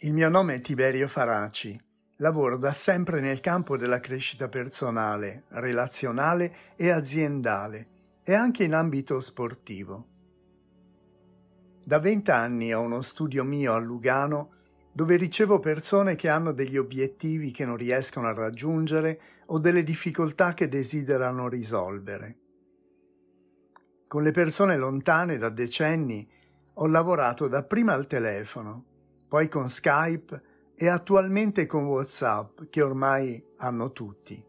Il mio nome è Tiberio Faraci. Lavoro da sempre nel campo della crescita personale, relazionale e aziendale e anche in ambito sportivo. Da vent'anni ho uno studio mio a Lugano dove ricevo persone che hanno degli obiettivi che non riescono a raggiungere o delle difficoltà che desiderano risolvere. Con le persone lontane da decenni ho lavorato dapprima al telefono, poi con Skype e attualmente con WhatsApp, che ormai hanno tutti.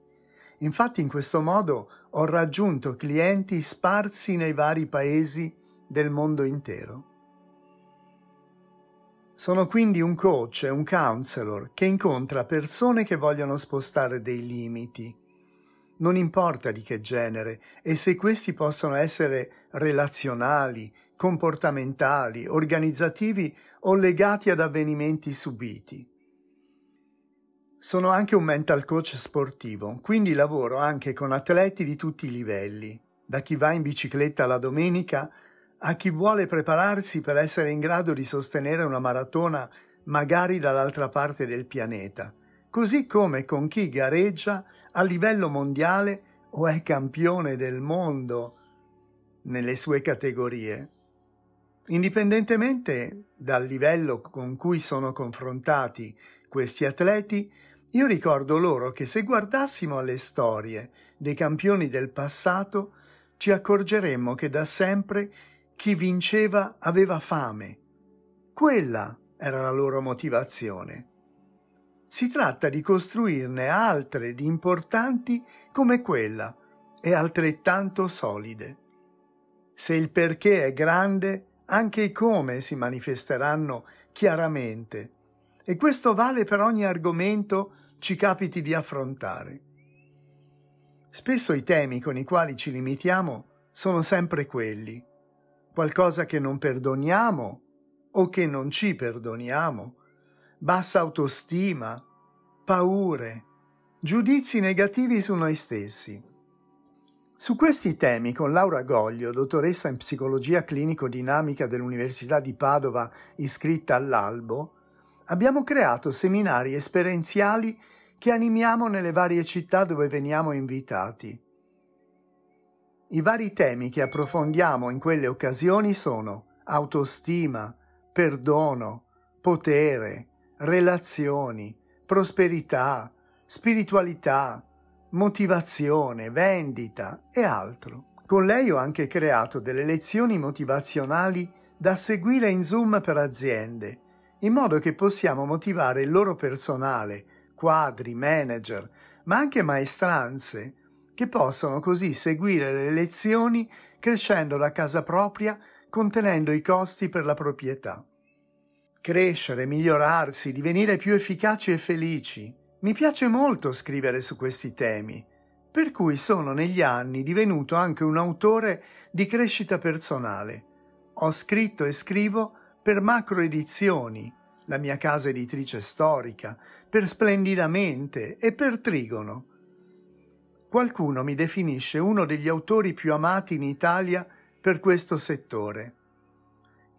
Infatti in questo modo ho raggiunto clienti sparsi nei vari paesi del mondo intero. Sono quindi un coach e un counselor che incontra persone che vogliono spostare dei limiti. Non importa di che genere e se questi possono essere relazionali, comportamentali, organizzativi o legati ad avvenimenti subiti. Sono anche un mental coach sportivo, quindi lavoro anche con atleti di tutti i livelli, da chi va in bicicletta la domenica a chi vuole prepararsi per essere in grado di sostenere una maratona magari dall'altra parte del pianeta, così come con chi gareggia a livello mondiale o è campione del mondo nelle sue categorie. Indipendentemente dal livello con cui sono confrontati questi atleti, io ricordo loro che se guardassimo alle storie dei campioni del passato, ci accorgeremmo che da sempre chi vinceva aveva fame. Quella era la loro motivazione. Si tratta di costruirne altre di importanti come quella e altrettanto solide. Se il perché è grande, anche i come si manifesteranno chiaramente e questo vale per ogni argomento ci capiti di affrontare. Spesso i temi con i quali ci limitiamo sono sempre quelli. Qualcosa che non perdoniamo o che non ci perdoniamo, bassa autostima, paure, giudizi negativi su noi stessi. Su questi temi con Laura Goglio, dottoressa in psicologia clinico-dinamica dell'Università di Padova iscritta all'Albo, abbiamo creato seminari esperienziali che animiamo nelle varie città dove veniamo invitati. I vari temi che approfondiamo in quelle occasioni sono autostima, perdono, potere, relazioni, prosperità, spiritualità, motivazione, vendita e altro. Con lei ho anche creato delle lezioni motivazionali da seguire in Zoom per aziende in modo che possiamo motivare il loro personale, quadri, manager, ma anche maestranze, che possono così seguire le lezioni crescendo da casa propria, contenendo i costi per la proprietà. Crescere, migliorarsi, divenire più efficaci e felici. Mi piace molto scrivere su questi temi, per cui sono negli anni divenuto anche un autore di crescita personale. Ho scritto e scrivo per Macro Edizioni, la mia casa editrice storica, per Splendidamente e per Trigono. Qualcuno mi definisce uno degli autori più amati in Italia per questo settore.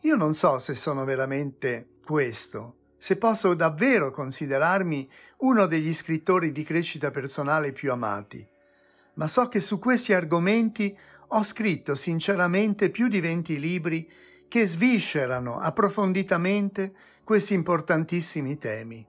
Io non so se sono veramente questo, se posso davvero considerarmi uno degli scrittori di crescita personale più amati, ma so che su questi argomenti ho scritto sinceramente più di venti libri che sviscerano approfonditamente questi importantissimi temi.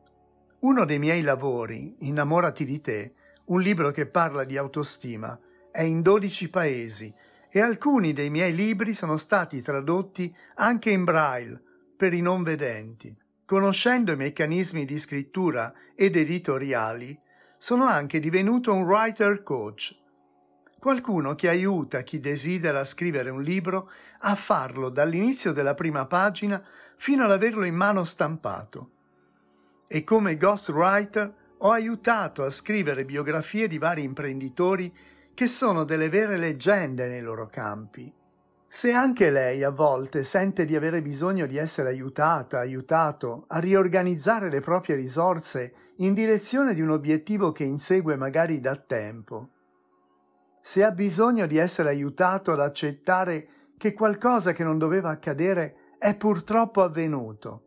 Uno dei miei lavori, Innamorati di te, un libro che parla di autostima, è in 12 paesi e alcuni dei miei libri sono stati tradotti anche in braille per i non vedenti. Conoscendo i meccanismi di scrittura ed editoriali, sono anche divenuto un writer coach, qualcuno che aiuta chi desidera scrivere un libro a farlo dall'inizio della prima pagina fino ad averlo in mano stampato. E come ghostwriter ho aiutato a scrivere biografie di vari imprenditori che sono delle vere leggende nei loro campi. Se anche lei a volte sente di avere bisogno di essere aiutata, aiutato a riorganizzare le proprie risorse in direzione di un obiettivo che insegue magari da tempo, se ha bisogno di essere aiutato ad accettare che qualcosa che non doveva accadere è purtroppo avvenuto,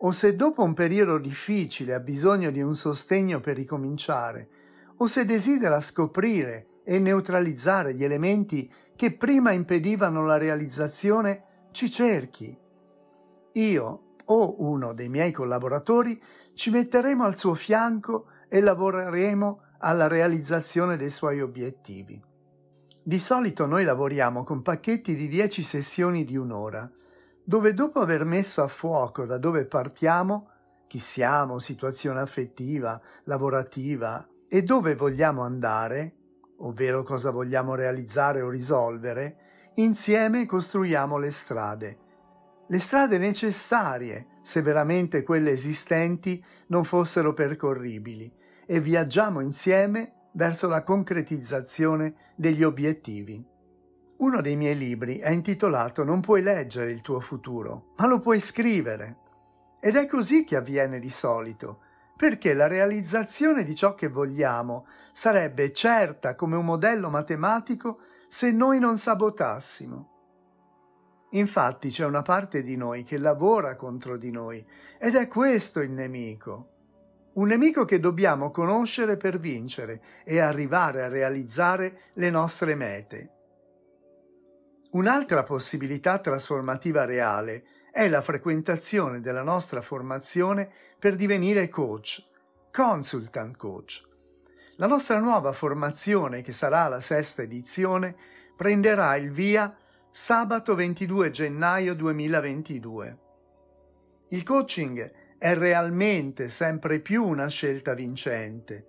o se dopo un periodo difficile ha bisogno di un sostegno per ricominciare, o se desidera scoprire e neutralizzare gli elementi che prima impedivano la realizzazione, ci cerchi. Io o uno dei miei collaboratori ci metteremo al suo fianco e lavoreremo alla realizzazione dei suoi obiettivi. Di solito noi lavoriamo con pacchetti di 10 sessioni di un'ora, dove dopo aver messo a fuoco da dove partiamo, chi siamo, situazione affettiva, lavorativa e dove vogliamo andare, ovvero cosa vogliamo realizzare o risolvere, insieme costruiamo le strade. Le strade necessarie, se veramente quelle esistenti non fossero percorribili, e viaggiamo insieme verso la concretizzazione degli obiettivi. Uno dei miei libri è intitolato Non puoi leggere il tuo futuro, ma lo puoi scrivere. Ed è così che avviene di solito, perché la realizzazione di ciò che vogliamo sarebbe certa come un modello matematico se noi non sabotassimo. Infatti c'è una parte di noi che lavora contro di noi ed è questo il nemico. Un nemico che dobbiamo conoscere per vincere e arrivare a realizzare le nostre mete. Un'altra possibilità trasformativa reale è la frequentazione della nostra formazione per divenire coach, consultant coach. La nostra nuova formazione, che sarà la sesta edizione, prenderà il via sabato 22 gennaio 2022. Il coaching è realmente sempre più una scelta vincente.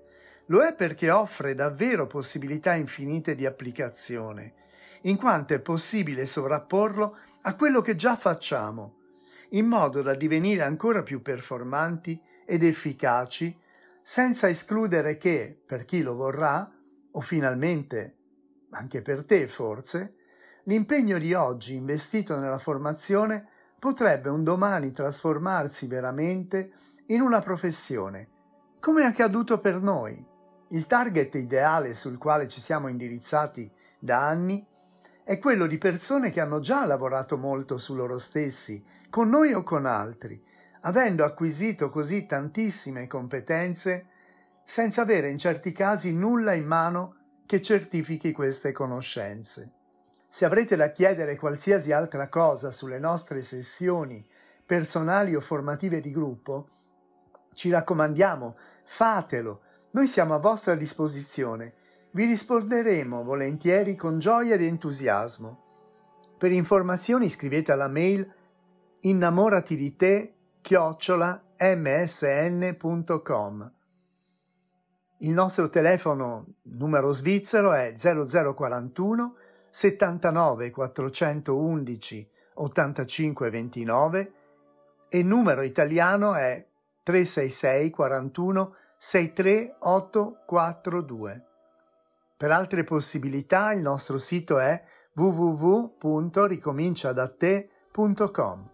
Lo è perché offre davvero possibilità infinite di applicazione in quanto è possibile sovrapporlo a quello che già facciamo, in modo da divenire ancora più performanti ed efficaci, senza escludere che, per chi lo vorrà, o finalmente anche per te forse, l'impegno di oggi investito nella formazione potrebbe un domani trasformarsi veramente in una professione, come è accaduto per noi. Il target ideale sul quale ci siamo indirizzati da anni è quello di persone che hanno già lavorato molto su loro stessi, con noi o con altri, avendo acquisito così tantissime competenze senza avere in certi casi nulla in mano che certifichi queste conoscenze. Se avrete da chiedere qualsiasi altra cosa sulle nostre sessioni personali o formative di gruppo, ci raccomandiamo, fatelo, noi siamo a vostra disposizione vi risponderemo volentieri con gioia ed entusiasmo. Per informazioni scrivete alla mail innamorati di te chiocciola msn.com. Il nostro telefono numero svizzero è 0041 79 411 85 29 e il numero italiano è 366 41 63 842. Per altre possibilità il nostro sito è www.ricominciadatte.com.